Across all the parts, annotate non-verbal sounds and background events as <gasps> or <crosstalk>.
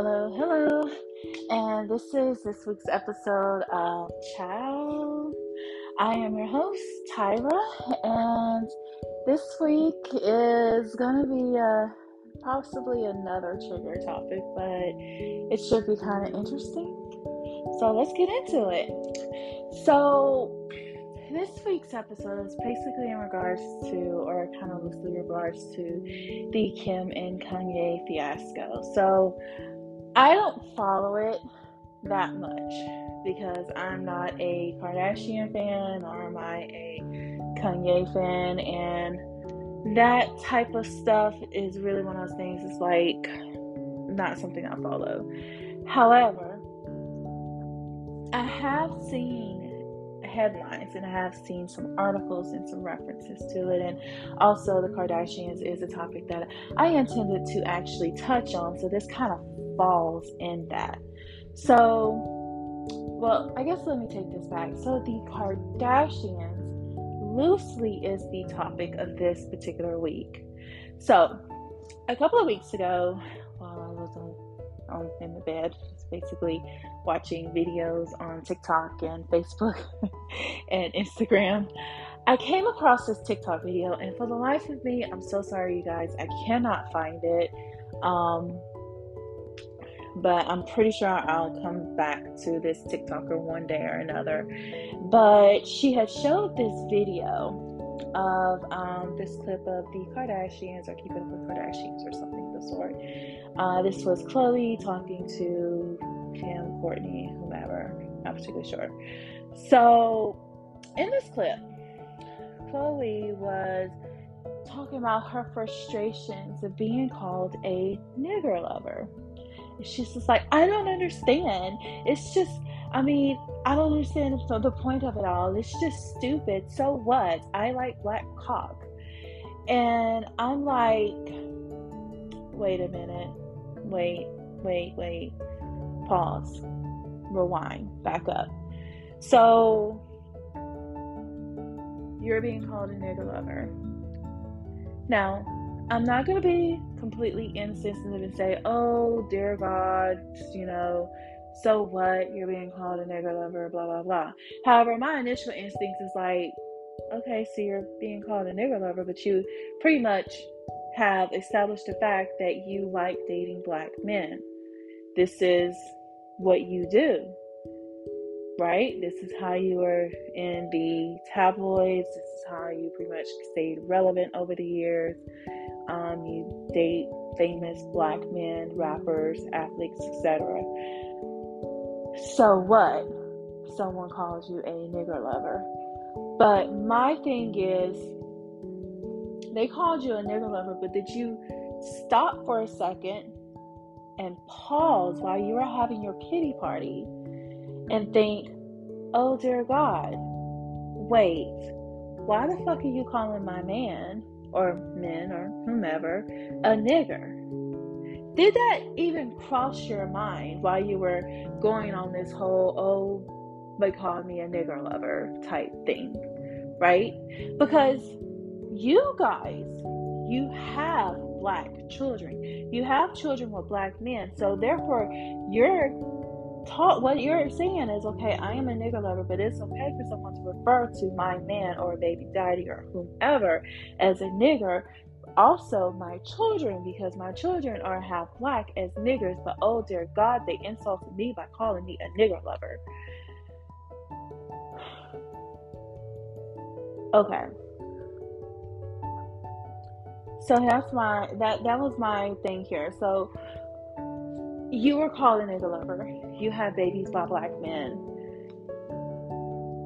hello, hello. And this is this week's episode of Child. I am your host, Tyra, and this week is going to be a, possibly another trigger topic, but it should be kind of interesting. So let's get into it. So, this week's episode is basically in regards to, or kind of loosely regards to, the Kim and Kanye fiasco. So I don't follow it that much because I'm not a Kardashian fan or am I a Kanye fan, and that type of stuff is really one of those things. It's like not something I follow. However, I have seen headlines and I have seen some articles and some references to it. And also, the Kardashians is a topic that I intended to actually touch on. So, this kind of falls in that. So, well, I guess let me take this back. So, the Kardashians loosely is the topic of this particular week. So, a couple of weeks ago, while I was on, on in the bed, just basically watching videos on TikTok and Facebook <laughs> and Instagram. I came across this TikTok video, and for the life of me, I'm so sorry, you guys, I cannot find it. Um, but I'm pretty sure I'll come back to this TikToker one day or another. But she had showed this video of um, this clip of the Kardashians or Keep It Up with Kardashians or something of the sort. Uh, this was Khloe talking to Kim, Kourtney, whomever, not particularly sure. So, in this clip, Khloe was talking about her frustrations of being called a nigger lover. She's just like, I don't understand. It's just, I mean, I don't understand the point of it all. It's just stupid. So what? I like black cock. And I'm like, wait a minute. Wait, wait, wait pause, rewind, back up. So you're being called a nigger lover. Now, I'm not going to be completely insensitive and say, oh, dear God, you know, so what? You're being called a nigger lover, blah, blah, blah. However, my initial instinct is like, okay, so you're being called a nigger lover, but you pretty much have established the fact that you like dating black men. This is what you do, right? This is how you are in the tabloids. This is how you pretty much stayed relevant over the years. Um, you date famous black men, rappers, athletes, etc. So what? Someone calls you a nigger lover. But my thing is, they called you a nigger lover, but did you stop for a second and pause while you were having your pity party and think, oh dear God, wait, why the fuck are you calling my man or men or whomever a nigger? Did that even cross your mind while you were going on this whole, oh, they called me a nigger lover type thing, right? Because you guys, you have black children. You have children with black men. So therefore, you're taught what you're saying is okay, I am a nigger lover, but it's okay for someone to refer to my man or baby daddy or whomever as a nigger. Also, my children, because my children are half black as niggers, but oh dear God, they insulted me by calling me a nigger lover. Okay. So that's my that that was my thing here. So you were called a lover. You have babies by black men,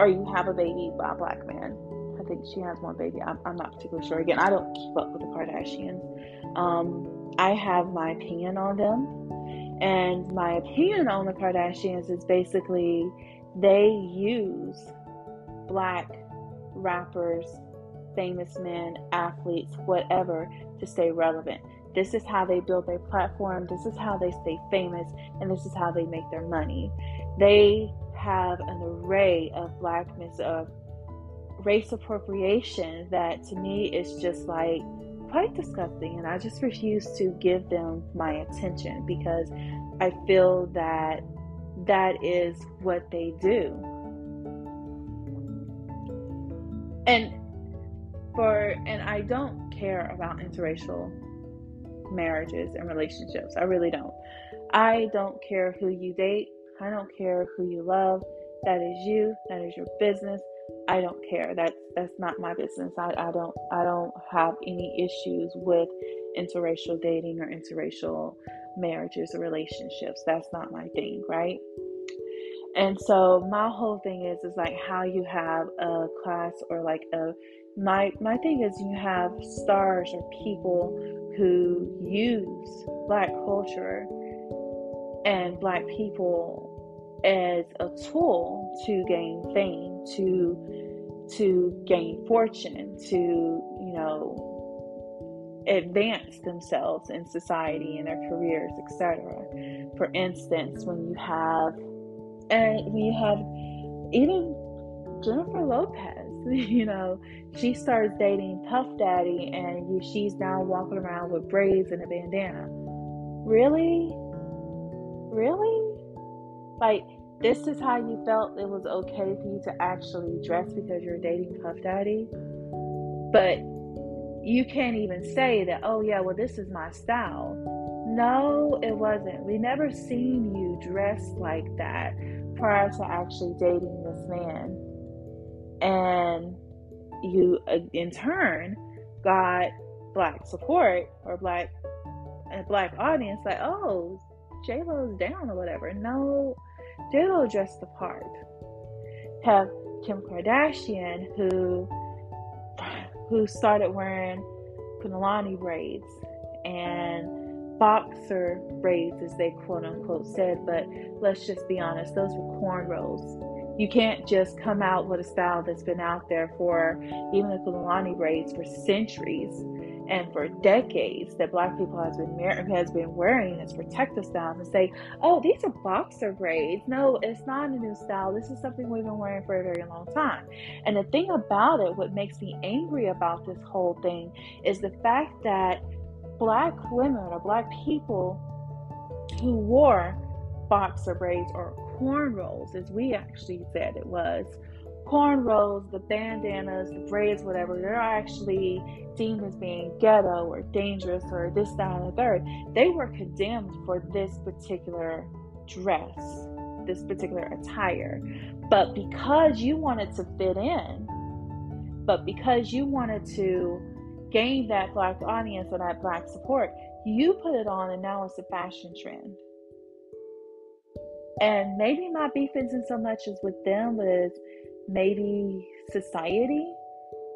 or you have a baby by a black man. I think she has one baby. I'm, I'm not particularly sure. Again, I don't keep up with the Kardashians. Um, I have my opinion on them, and my opinion on the Kardashians is basically they use black rappers famous men, athletes, whatever, to stay relevant. This is how they build their platform. This is how they stay famous. And this is how they make their money. They have an array of blackness, of race appropriation that to me is just like quite disgusting. And I just refuse to give them my attention because I feel that that is what they do. And for and I don't care about interracial marriages and relationships. I really don't. I don't care who you date. I don't care who you love. That is you. That is your business. I don't care. That's that's not my business. I, I don't I don't have any issues with interracial dating or interracial marriages or relationships. That's not my thing, right? And so my whole thing is is like how you have a class or like a my my thing is you have stars or people who use black culture and black people as a tool to gain fame, to to gain fortune, to you know advance themselves in society and their careers, etc. For instance, when you have and when you have even Jennifer Lopez, <laughs> you know, she starts dating Puff Daddy and she's now walking around with braids and a bandana. Really? Really? Like, this is how you felt it was okay for you to actually dress because you're dating Puff Daddy? But you can't even say that, oh, yeah, well, this is my style. No, it wasn't. We never seen you dressed like that prior to actually dating this man. And you, uh, in turn, got black support or black a black audience like, oh, J Lo's down or whatever. No, J Lo dressed the part. Have Kim Kardashian who who started wearing Fulani braids and boxer braids, as they quote unquote said. But let's just be honest, those were cornrows. You can't just come out with a style that's been out there for even the Fulani braids for centuries and for decades that black people has been has been wearing as protective style and say, oh, these are boxer braids. No, it's not a new style. This is something we've been wearing for a very long time. And the thing about it, what makes me angry about this whole thing is the fact that black women or black people who wore boxer braids or cornrows, as we actually said it was, cornrows, the bandanas, the braids, whatever, they're actually deemed as being ghetto or dangerous or this, that, and the third. They were condemned for this particular dress, this particular attire. But because you wanted to fit in, but because you wanted to gain that black audience or that black support, you put it on and now it's a fashion trend. And maybe my beef isn't so much as with them, but maybe society.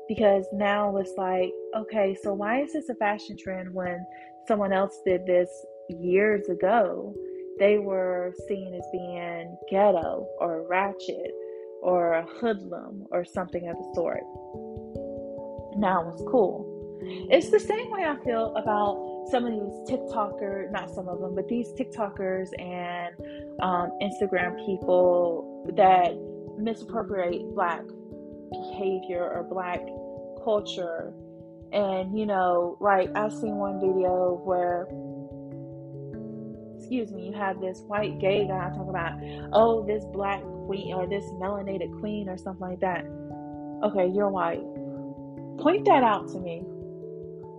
Because now it's like okay so why is this a fashion trend when someone else did this years ago? They were seen as being ghetto or ratchet or a hoodlum or something of the sort. Now it's cool. It's the same way i feel about some of these tiktoker not some of them but these tiktokers and um, instagram people that misappropriate black behavior or black culture. And, you know, like I've seen one video where, excuse me, you have this white gay guy talk about, oh, this black queen or this melanated queen or something like that. Okay, you're white. Point that out to me.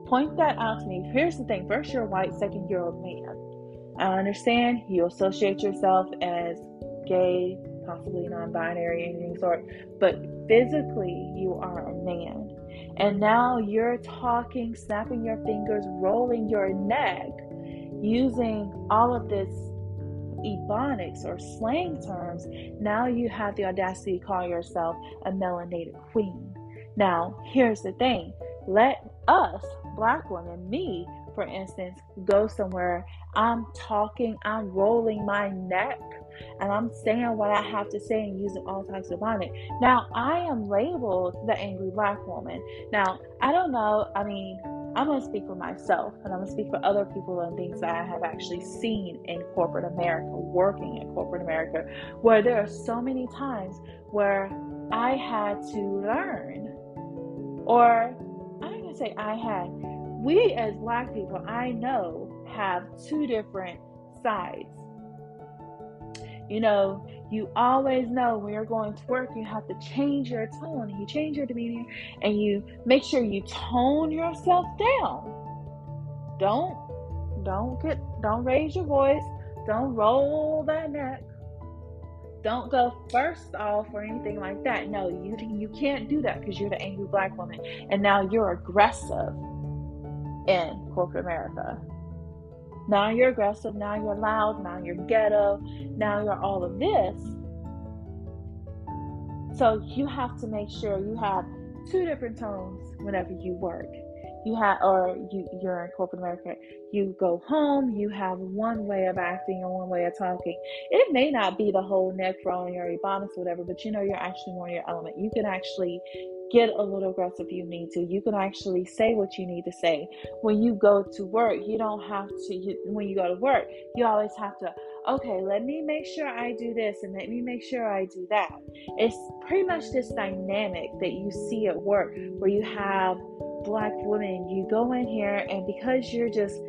Point that out to me. Here's the thing first, you're white, second, you're a man. I understand you associate yourself as gay, possibly non binary, anything sort, but physically you are a man. And now you're talking, snapping your fingers, rolling your neck, using all of this ebonics or slang terms. Now you have the audacity to call yourself a melanated queen. Now, here's the thing let us, black women, me, for instance, go somewhere. I'm talking, I'm rolling my neck and I'm saying what I have to say and using all types of on. Now, I am labeled the angry black woman. Now, I don't know, I mean, I'm going to speak for myself and I'm going to speak for other people and things that I have actually seen in corporate America, working in corporate America, where there are so many times where I had to learn, or I'm going to say I had. We as black people, I know, have two different sides You know, you always know when you're going to work, you have to change your tone. You change your demeanor and you make sure you tone yourself down. Don't don't get don't raise your voice. Don't roll that neck. Don't go first off or anything like that. No, you you can't do that because you're the angry black woman and now you're aggressive in corporate America. Now you're aggressive, now you're loud, now you're ghetto, now you're all of this. So you have to make sure you have two different tones whenever you work. You have, or you you're in corporate America. You go home, you have one way of acting and one way of talking. It may not be the whole neck rolling or ebonics or whatever, but you know you're actually more in your element. You can actually get a little aggressive if you need to. You can actually say what you need to say. When you go to work, you don't have to, you, when you go to work, you always have to, okay, let me make sure I do this and let me make sure I do that. It's pretty much this dynamic that you see at work where you have black women, you go in here and because you're just,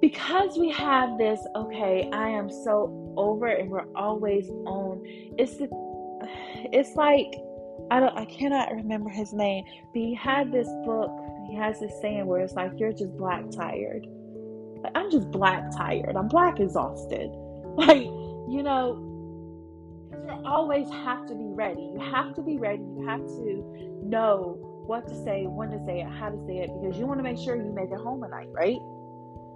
because we have this, okay, I am so over and we're always on, it's the, <sighs> it's like, I don't I cannot remember his name, but he had this book. He has this saying where it's like you're just black tired. I'm just black tired. I'm black exhausted. <laughs> Like you know, you always have to be ready. You have to be ready. You have to know what to say, when to say it, how to say it, because you want to make sure you make it home at night, right?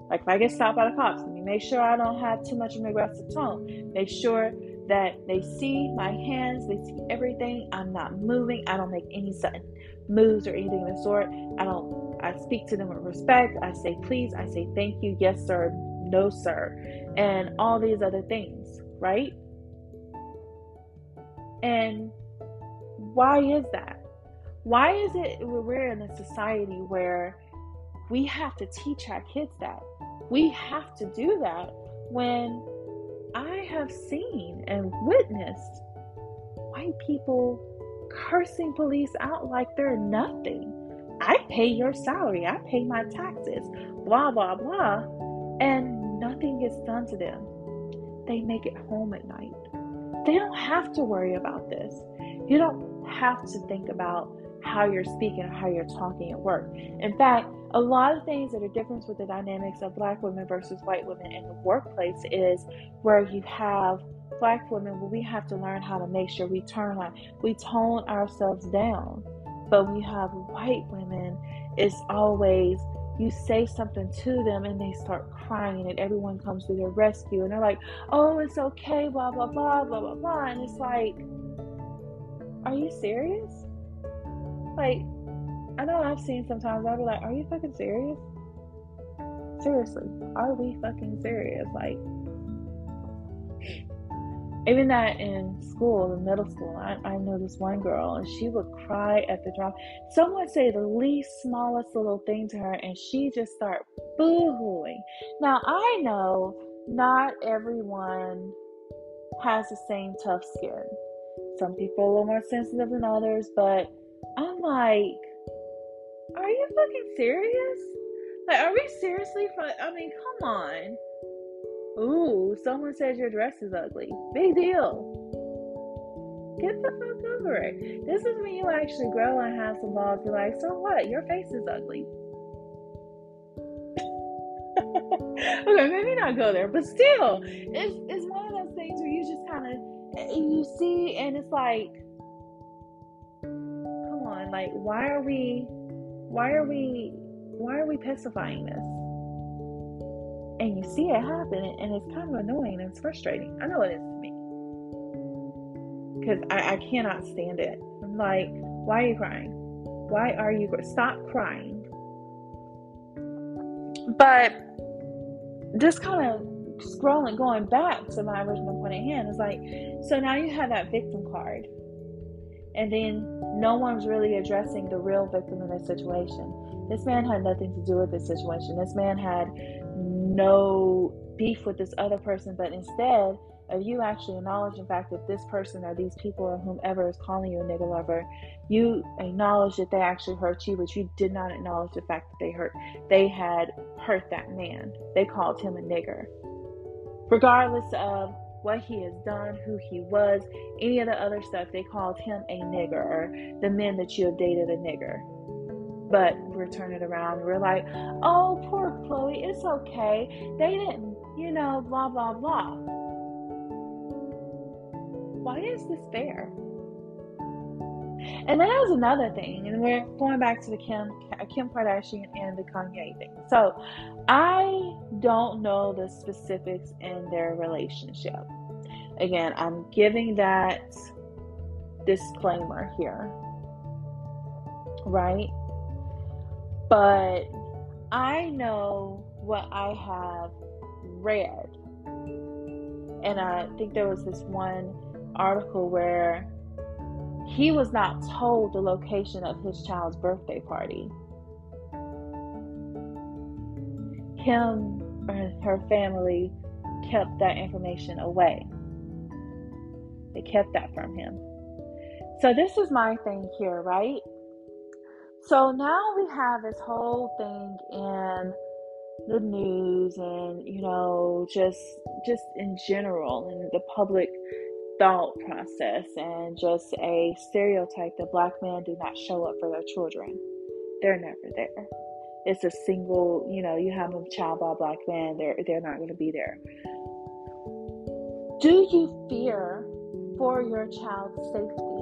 Like if I get stopped by the cops, let me make sure I don't have too much of an aggressive tone. Make sure that they see my hands, they see everything. I'm not moving. I don't make any sudden moves or anything of the sort. I don't. I speak to them with respect. I say please. I say thank you. Yes, sir. No, sir. And all these other things, right? And why is that? Why is it we're in a society where we have to teach our kids that? We have to do that when I have seen and witnessed white people cursing police out like they're nothing. I pay your salary, I pay my taxes, blah, blah, blah, and nothing gets done to them. They make it home at night. They don't have to worry about this. You don't have to think about how you're speaking or how you're talking at work. In fact, a lot of things that are different with the dynamics of black women versus white women in the workplace is where you have black women where we have to learn how to make sure we turn on we tone ourselves down but we have white women it's always you say something to them and they start crying and everyone comes to their rescue and they're like oh it's okay blah blah blah blah blah blah and it's like are you serious like I know I've seen sometimes I'll be like, Are you fucking serious? Seriously, are we fucking serious? Like, even that in school, in middle school, I, I know this one girl and she would cry at the drop. Someone say the least smallest little thing to her and she just start boo-hooing. Now I know not everyone has the same tough skin. Some people are a little more sensitive than others, but I'm like, are you fucking serious? Like, are we seriously? I mean, come on. Ooh, someone says your dress is ugly. Big deal. Get the fuck over it. This is when you actually grow and have some balls. Be like, so what? Your face is ugly. <laughs> okay, maybe not go there, but still, it's it's one of those things where you just kind of you see, and it's like, come on, like, why are we? why are we why are we pacifying this? And you see it happen, and it's kind of annoying and it's frustrating. I know it is to me because I, I cannot stand it. I'm like, why are you crying? Why are you stop crying? But just kind of scrolling, going back to my original point at hand, is like, so now you have that victim card and then no one's really addressing the real victim in this situation. This man had nothing to do with this situation. This man had no beef with this other person, but instead of you actually acknowledge the fact that this person or these people or whomever is calling you a nigger lover, you acknowledge that they actually hurt you, but you did not acknowledge the fact that they hurt they had hurt that man. They called him a nigger. Regardless of what he has done, who he was, any of the other stuff. They called him a nigger or the men that you have dated a nigger. But we're turning around. We're like, oh, poor Khloe, it's okay. They didn't, you know, blah, blah, blah. Why is this fair? And then there's another thing, and we're going back to the Kim Kim Kardashian and the Kanye thing. So I don't know the specifics in their relationship. Again, I'm giving that disclaimer here, right? But I know what I have read, and I think there was this one article where he was not told the location of his child's birthday party. Kim or her family kept that information away. They kept that from him. So, this is my thing here, right? So now we have this whole thing in the news and you know just just in general in the public thought process and just a stereotype that black men do not show up for their children. They're never there. It's a single, you know, you have a child by a black man, they're they're not gonna be there. Do you fear for your child's safety?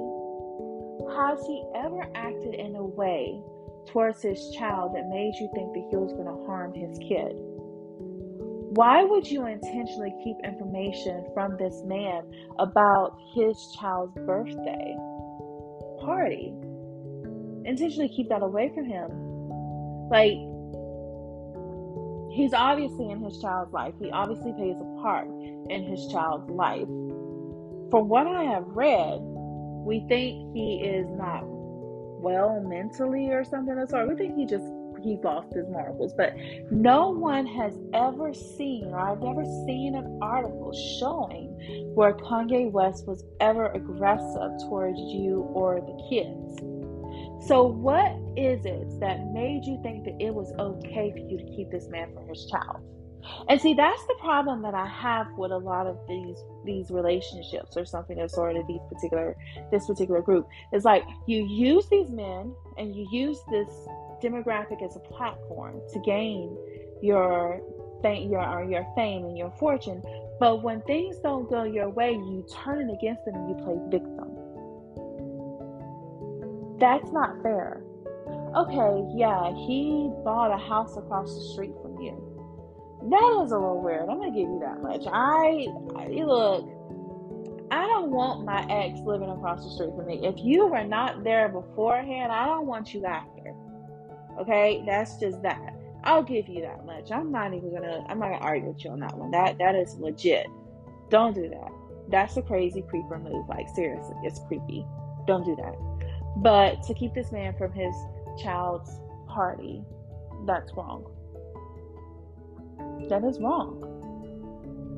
Has he ever acted in a way towards his child that made you think that he was gonna harm his kid? Why would you intentionally keep information from this man about his child's birthday party? Intentionally keep that away from him. Like, he's obviously in his child's life. He obviously plays a part in his child's life. From what I have read, we think he is not well mentally or something of the sort. We think he just he lost his marbles. But no one has ever seen, or I've never seen an article showing where Kanye West was ever aggressive towards you or the kids. So, what is it that made you think that it was okay for you to keep this man from his child? And see, that's the problem that I have with a lot of these these relationships or something of sort of these particular this particular group. It's like you use these men and you use this demographic as a platform to gain your fame, your your fame and your fortune. But when things don't go your way, you turn it against them and you play victim. That's not fair. Okay, yeah, he bought a house across the street. That is a little weird. I'm gonna give you that much. I, I look. I don't want my ex living across the street from me. If you were not there beforehand, I don't want you after. Okay, that's just that. I'll give you that much. I'm not even gonna. I'm not gonna argue with you on that one. That that is legit. Don't do that. That's a crazy creeper move. Like seriously, it's creepy. Don't do that. But to keep this man from his child's party, that's wrong. That is wrong.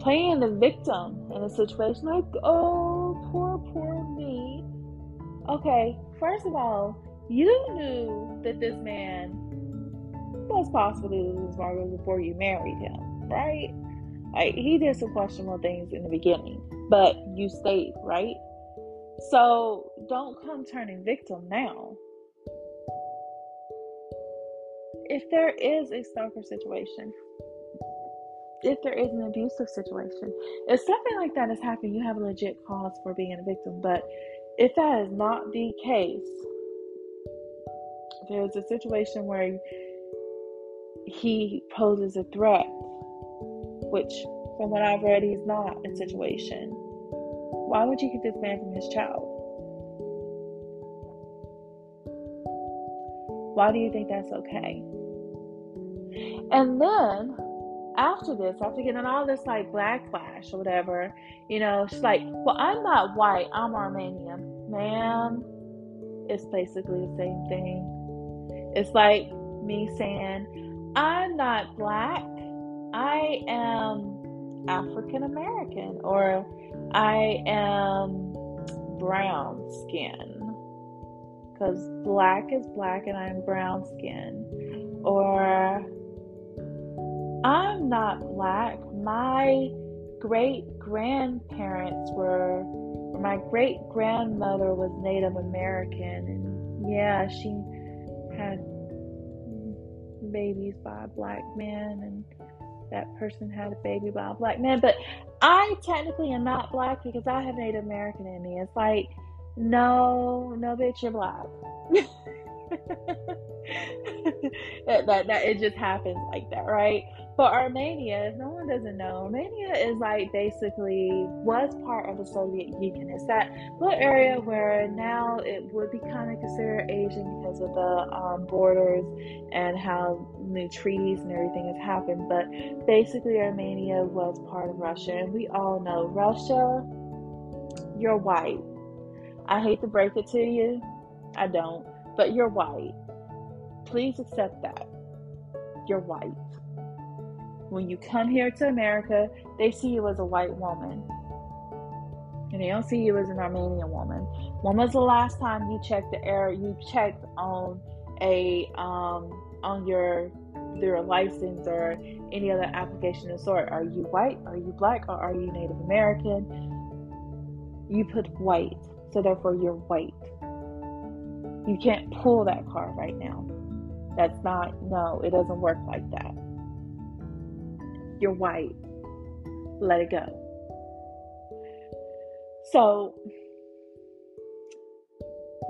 Playing the victim in a situation like, oh, poor, poor me. Okay, first of all, you knew that this man was possibly losing marbles before you married him, right? Like he did some questionable things in the beginning, but you stayed, right? So don't come turning victim now. If there is a stalker situation, if there is an abusive situation, if something like that is happening, you have a legit cause for being a victim. But if that is not the case, there's a situation where he poses a threat, which, from what I've read, he's not a situation. Why would you keep this man from his child? Why do you think that's okay? And then after this, after getting all this like backlash or whatever, you know, she's like, Well, I'm not white, I'm Armenian. Ma'am, it's basically the same thing. It's like me saying, I'm not black, I am African American, or I am brown skin. Because black is black and I'm brown skin. Or I'm not black, my great grandparents were, my great grandmother was Native American, and yeah, she had babies by a black man, and that person had a baby by a black man. But I technically am not black because I have Native American in me. It's like, no, no, bitch, you're black. <laughs> that, that, that it just happens like that, right? But Armenia, if no one doesn't know, Armenia is like basically was part of the Soviet Union. It's that little area where now it would be kind of considered Asian because of the um, borders and how new treaties and everything has happened. But basically, Armenia was part of Russia, and we all know Russia. You're white. I hate to break it to you, I don't, but you're white. Please accept that. You're white. When you come here to America, they see you as a white woman. And they don't see you as an Armenian woman. When was the last time you checked the air you checked on a um on your your license or any other application of sort? Are you white? Are you black? Or are you Native American? You put white, so therefore you're white. You can't pull that card right now. That's not no, it doesn't work like that. You're white. Let it go. So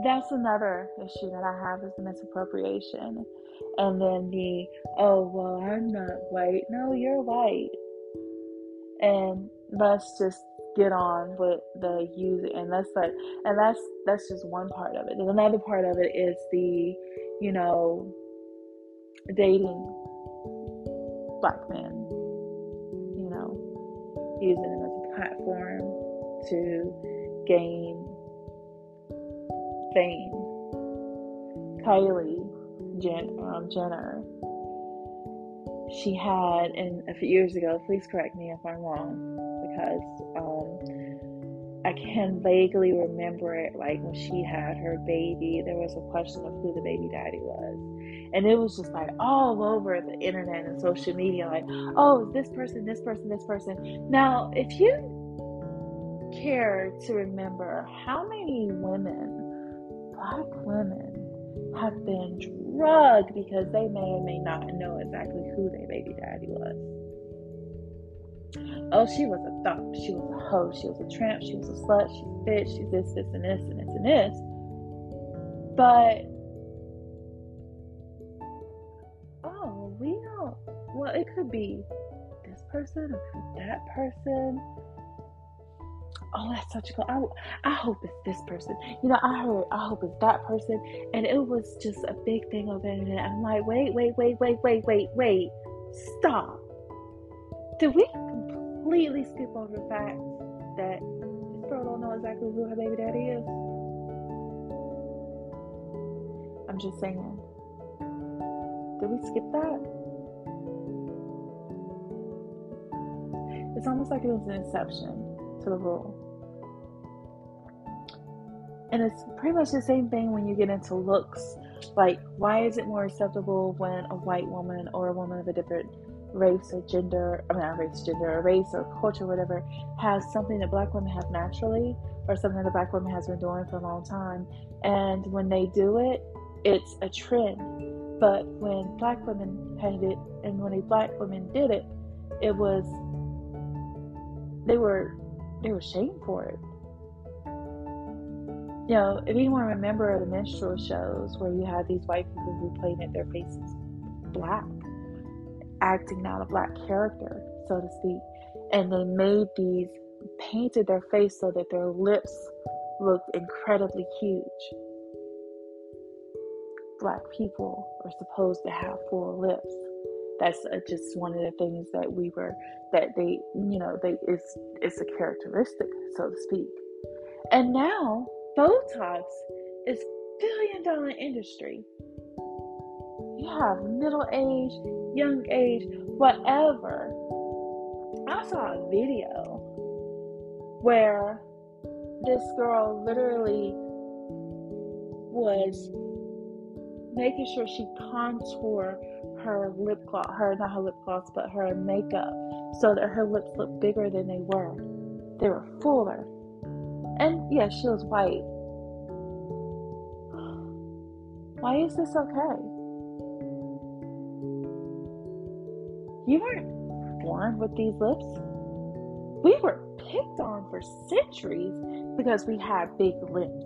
that's another issue that I have is the misappropriation. And then the, oh, well, I'm not white. No, you're white. And let's just get on with the user and that's like and that's that's just one part of it. And another part of it is the, you know, dating black men using them as a platform to gain fame. Kylie Jen, um, Jenner, she had, and a few years ago, please correct me if I'm wrong, because um, I can vaguely remember it like when she had her baby, there was a question of who the baby daddy was and it was just like all over the internet and social media like oh this person this person this person. Now if you care to remember how many women black women have been drugged because they may or may not know exactly who their baby daddy was. Oh, she was a thought, she was a hoe, she was a tramp, she was a slut, she's a bitch, she's this, this, and this, and this, and this. But well, it could be this person, or that person. Oh, that's such a good. I, I hope it's this person. You know, I heard. I hope it's that person, and it was just a big thing over internet. I'm like, wait, wait, wait, wait, wait, wait, wait, stop. Did we completely skip over the fact that this girl don't know exactly who her baby daddy is? I'm just saying. Did we skip that? It's almost like it was an exception to the rule. And it's pretty much the same thing when you get into looks. Like, why is it more acceptable when a white woman or a woman of a different race or gender, I mean, not race, gender, or race or culture, whatever, has something that black women have naturally or something that black women has been doing for a long time. And when they do it, it's a trend. But when black women had it and when a black woman did it, it was they were they were shamed for it. You know, if anyone remember the minstrel shows where you had these white people who painted their faces black, acting out a black character, so to speak, and they made these painted their face so that their lips looked incredibly huge. Black people are supposed to have full lips that's uh, just one of the things that we were that they you know they it's it's a characteristic so to speak. And now botox is billion dollar industry. You have middle age young age whatever. I saw a video where this girl literally was making sure she contour her lip gloss, her not her lip gloss, but her makeup, so that her lips looked bigger than they were. They were fuller. And yeah, she was white. <gasps> Why is this okay? You weren't born with these lips. We were picked on for centuries because we had big lips.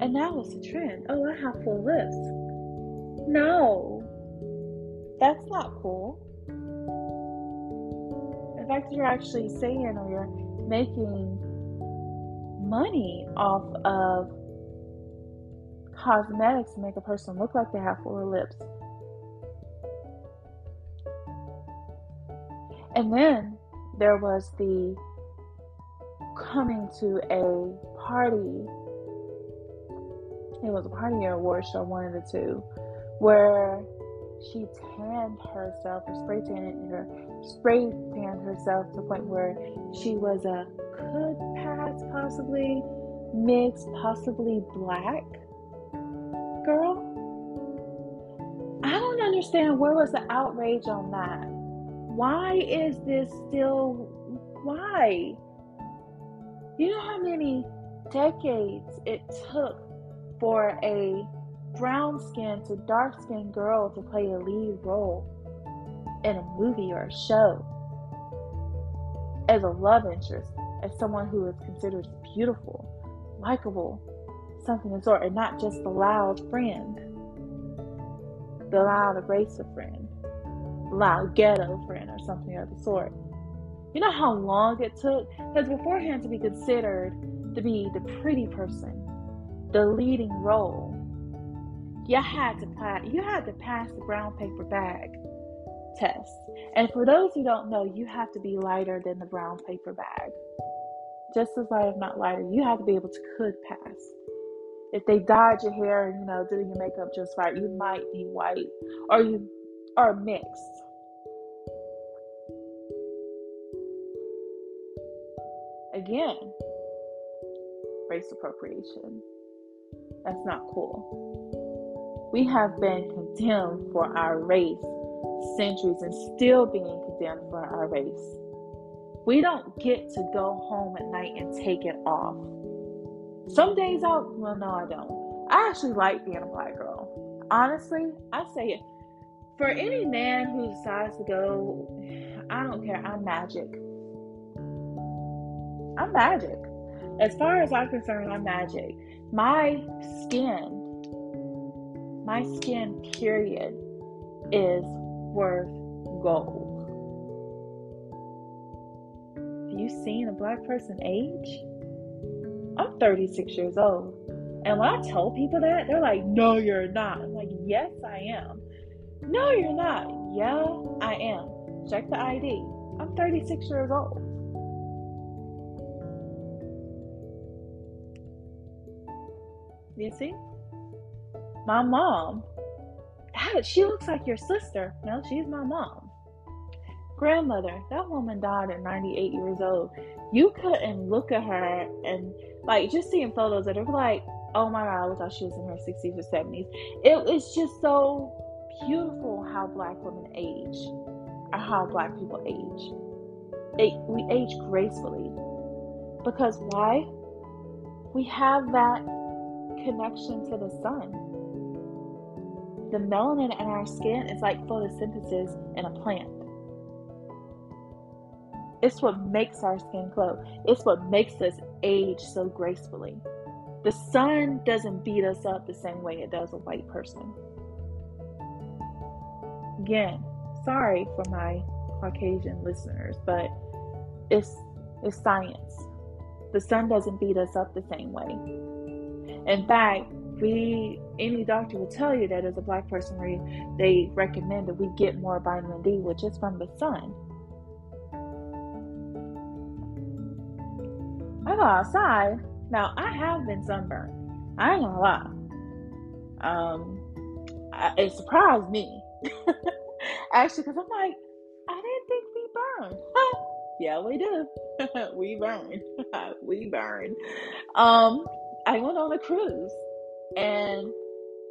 And now it's a trend. Oh, I have full lips. No, that's not cool. In fact, you're actually saying or you're making money off of cosmetics to make a person look like they have fuller lips. And then there was the coming to a party. It was a party or award show, one of the two, where she tanned herself or spray tanned her spray tanned herself to the point where she was a could pass possibly mixed, possibly black girl. I don't understand where was the outrage on that. Why is this still why? You know how many decades it took for a brown skinned to dark skinned girl to play a lead role in a movie or a show as a love interest, as someone who is considered beautiful, likable, something of the sort, and not just the loud friend, the loud abrasive friend, loud ghetto friend, or something of the sort. You know how long it took? Because beforehand, to be considered to be the pretty person, the leading role, you had to pass, you had to pass the brown paper bag test. And for those who don't know, you have to be lighter than the brown paper bag. Just as light, if not lighter, you have to be able to could pass. If they dyed your hair and you know did your makeup just right, you might be white or you are mixed. Again, race appropriation. That's not cool. We have been condemned for our race centuries and still being condemned for our race. We don't get to go home at night and take it off. Some days I, well, no, I don't. I actually like being a black girl. Honestly, I say it. For any man who decides to go, I don't care. I'm magic. I'm magic. As far as I'm concerned, I'm magic. My skin my skin, period, is worth gold. Have you seen a black person age? I'm 36 years old. And when I tell people that, they're like, no, you're not. I'm like, yes, I am. No, you're not. Yeah, I am. Check the ID. I'm 36 years old. You see? My mom. She looks like your sister. No, she's my mom. Grandmother, that woman died at 98 years old. You couldn't look at her and, like, just seeing photos of her, like, oh my God, I thought she was in her 60s or 70s. It was just so beautiful how black women age, or how black people age. It, we age gracefully. Because why? We have that connection to the sun the melanin in our skin is like photosynthesis in a plant. It's what makes our skin glow. It's what makes us age so gracefully. The sun doesn't beat us up the same way it does a white person. Again, sorry for my Caucasian listeners, but it's it's science. The sun doesn't beat us up the same way. In fact, we any doctor will tell you that as a black person they recommend that we get more vitamin D, which is from the sun. I go outside. Now I have been sunburned. I ain't gonna lie. Um, I, it surprised me <laughs> actually because I'm like, I didn't think we burned. <laughs> yeah, we do. <laughs> we burn. we burn. Um, I went on a cruise and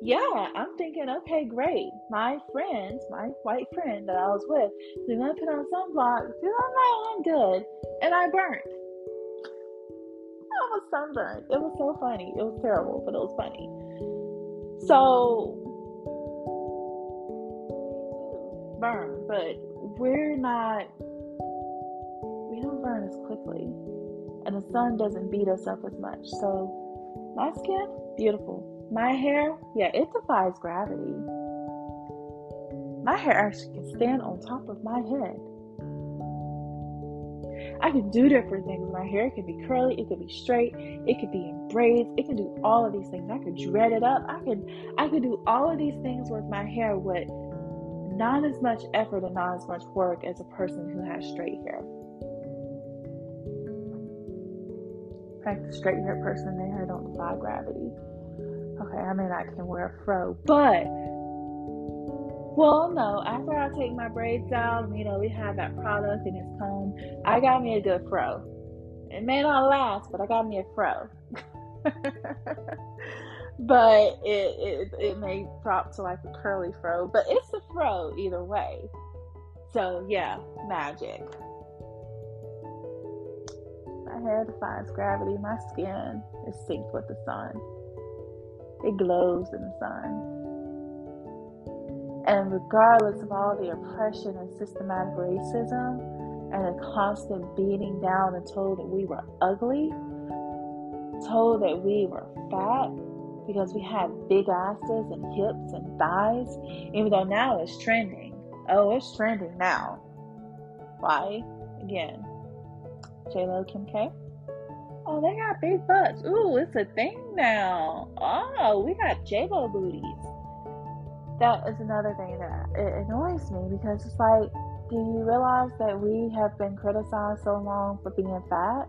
yeah, I'm thinking, okay, great. My friends, my white friend that I was with, they're gonna put on sunblock. Dude, I'm like, I'm good. And I burnt. I was sunburned. It was so funny. It was terrible, but it was funny. So burn, but we're not we don't burn as quickly. And the sun doesn't beat us up as much. So my skin, beautiful my hair, yeah, it defies gravity. My hair actually can stand on top of my head. I can do different things with my hair. It can be curly, it could be straight, it could be in braids, it can do all of these things. I could dread it up. I could I could do all of these things with my hair with not as much effort and not as much work as a person who has straight hair. In fact, the straight hair person, their hair don't defy gravity. Okay, I mean I can wear a fro, but well, no. After I take my braids out, you know, we have that product and it's comb. I got me a good fro. It may not last, but I got me a fro. <laughs> but it, it it may drop to like a curly fro, but it's a fro either way. So yeah, magic. My hair defies gravity. My skin is synced with the sun. It glows in the sun. And regardless of all the oppression and systematic racism and the constant beating down and told that we were ugly, told that we were fat because we had big asses and hips and thighs, even though now it's trending. Oh, it's trending now. Why? Again, J Lo Kim K. Oh, they got big butts. Ooh, it's a thing now. Oh, we got J-Lo booties. That is another thing that it annoys me because it's like, do you realize that we have been criticized so long for being fat?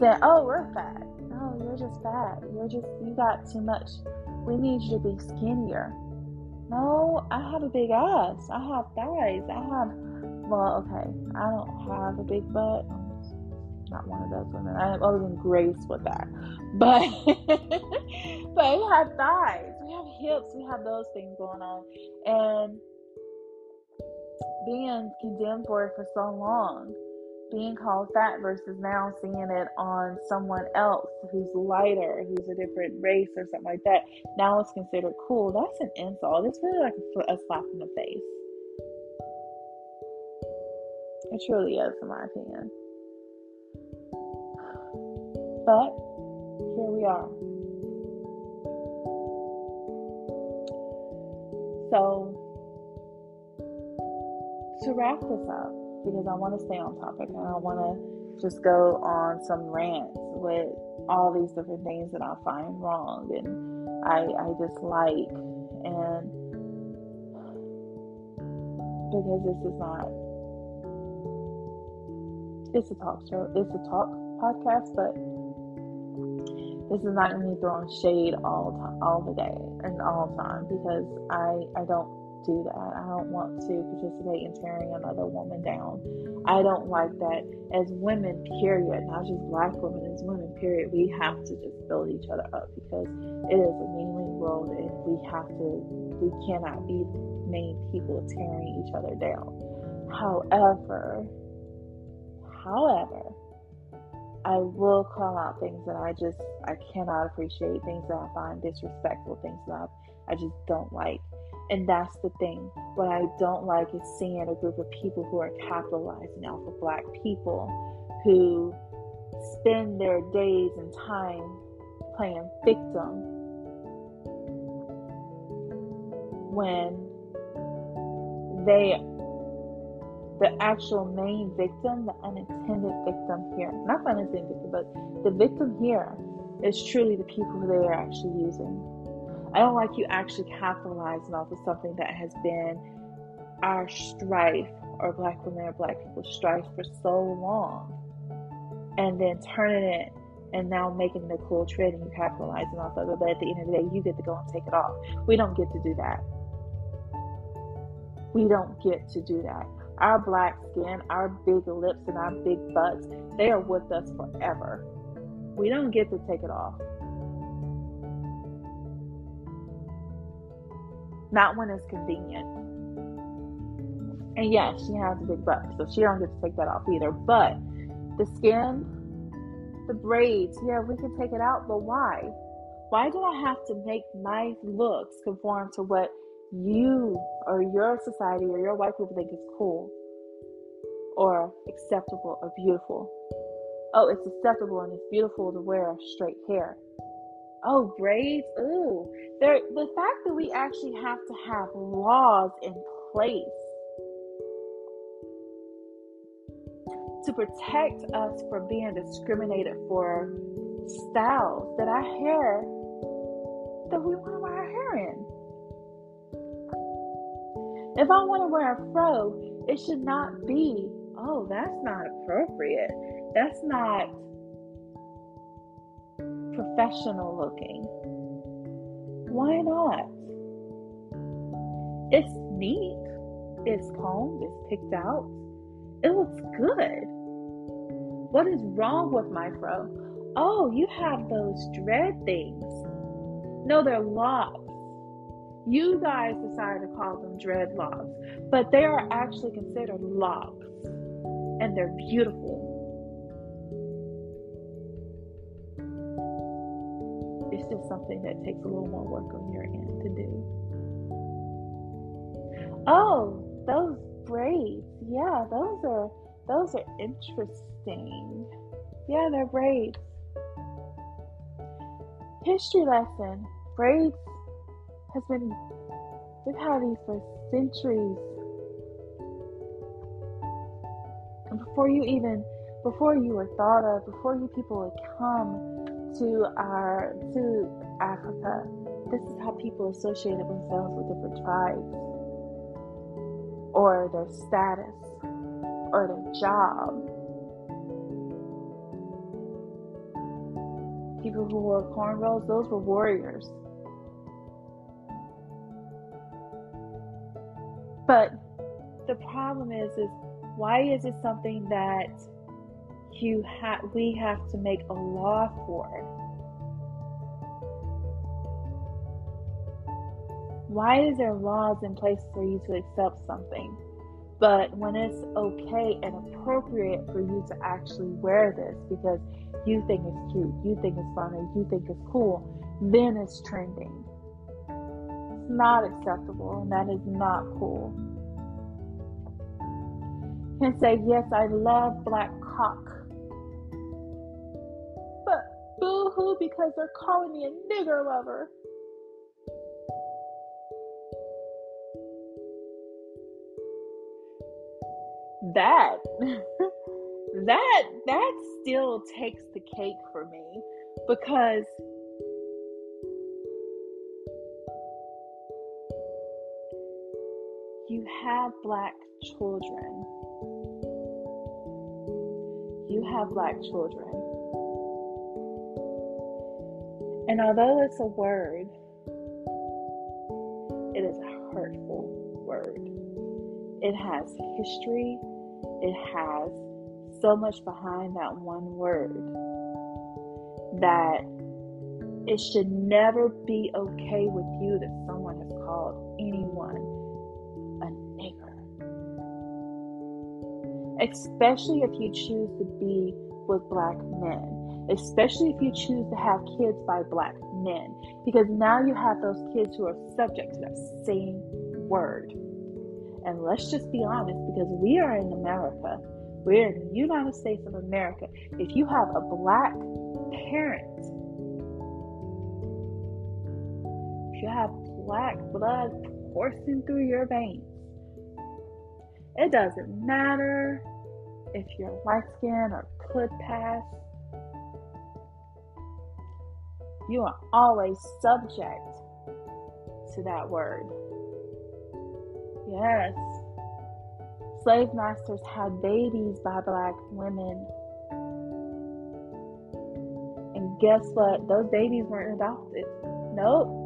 Saying, oh, we're fat. No, you're just fat. You're just, you got too much. We need you to be skinnier. No, I have a big ass. I have thighs. I have, well, okay, I don't have a big butt not one of those women. I, I was in grace with that. But <laughs> but we have thighs, we have hips, we have those things going on. And being condemned for it for so long, being called fat versus now seeing it on someone else who's lighter, who's a different race or something like that, now it's considered cool. That's an insult. It's really like a, a slap in the face. It truly is, in my opinion. But here we are. So, to wrap this up, because I want to stay on topic and I want to just go on some rants with all these different things that I find wrong and I, I dislike, and because this is not, it's a talk show, it's a talk podcast, but this is not me throwing shade all time, all the day and all time because I I don't do that. I don't want to participate in tearing another woman down. I don't like that as women, period, not just black women, as women, period, we have to just build each other up because it is a meanly world and we have to, we cannot be main people tearing each other down. However, however, I will call out things that I just I cannot appreciate, things that I find disrespectful, things that I, I just don't like. And that's the thing. What I don't like is seeing a group of people who are capitalizing off of black people who spend their days and time playing victim when they the actual main victim, the unintended victim here, not the unintended victim, but the victim here is truly the people who they are actually using. I don't like you actually capitalizing off of something that has been our strife or black women or black people's strife for so long and then turning it and now making a cool trend and you capitalizing off of it. But at the end of the day, you get to go and take it off. We don't get to do that. We don't get to do that. Our black skin, our big lips, and our big butts, they are with us forever. We don't get to take it off. not when it's convenient. And yes, she has a big butt, so she don't get to take that off either. But the skin, the braids, yeah, we can take it out, but why? Why do I have to make my looks conform to what you or your society or your white people think is cool or acceptable or beautiful? Oh, it's acceptable and it's beautiful to wear straight hair. Oh, braids. Ooh, there. The fact that we actually have to have laws in place to protect us from being discriminated for styles that our hair that we want to wear our hair in. If I want to wear a fro, it should not be, oh, that's not appropriate. That's not professional looking. Why not? It's neat. It's combed. It's picked out. It looks good. What is wrong with my fro? Oh, you have those dread things. No, they're locks. You guys decided to call them dreadlocks, but they are actually considered locks, and they're beautiful. It's just something that takes a little more work on your end to do. Oh, those braids. Yeah, those are those are interesting. Yeah, they're braids. History lesson. Braids has been we've had these for centuries. And before you even before you were thought of, before you people would come to our to Africa, this is how people associated themselves with different tribes or their status or their job. People who wore cornrows, those were warriors. But the problem is, is why is it something that you have we have to make a law for? Why is there laws in place for you to accept something? But when it's okay and appropriate for you to actually wear this because you think it's cute, you think it's funny, you think it's cool, then it's trending not acceptable and that is not cool. Can say, Yes, I love black cock. But boo hoo because they're calling me a nigger lover. That <laughs> that that still takes the cake for me because have black children. You have black children. And although it's a word, it is a hurtful word. It has history, it has so much behind that one word that it should never be okay with you that someone especially if you choose to be with black men, especially if you choose to have kids by black men, because now you have those kids who are subject to that same word. And let's just be honest, because we are in America, we're in the United States of America. If you have a black parent, if you have black blood coursing through your veins, it doesn't matter if you're light skinned or could pass. You are always subject to that word. Yes. Slave masters had babies by black women. And guess what? Those babies weren't adopted. Nope.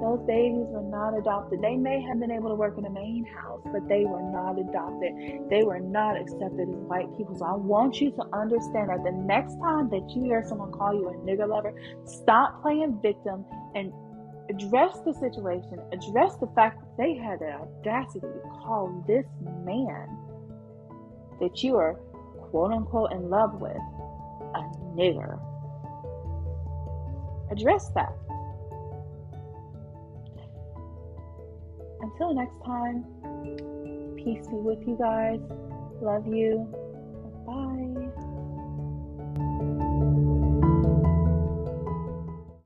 Those babies were not adopted. They may have been able to work in the main house, but they were not adopted. They were not accepted as white people. So I want you to understand that the next time that you hear someone call you a nigger lover, stop playing victim and address the situation, address the fact that they had the audacity to call this man that you are quote unquote in love with a nigger. Address that. until next time, peace be with you guys. Love you. Bye.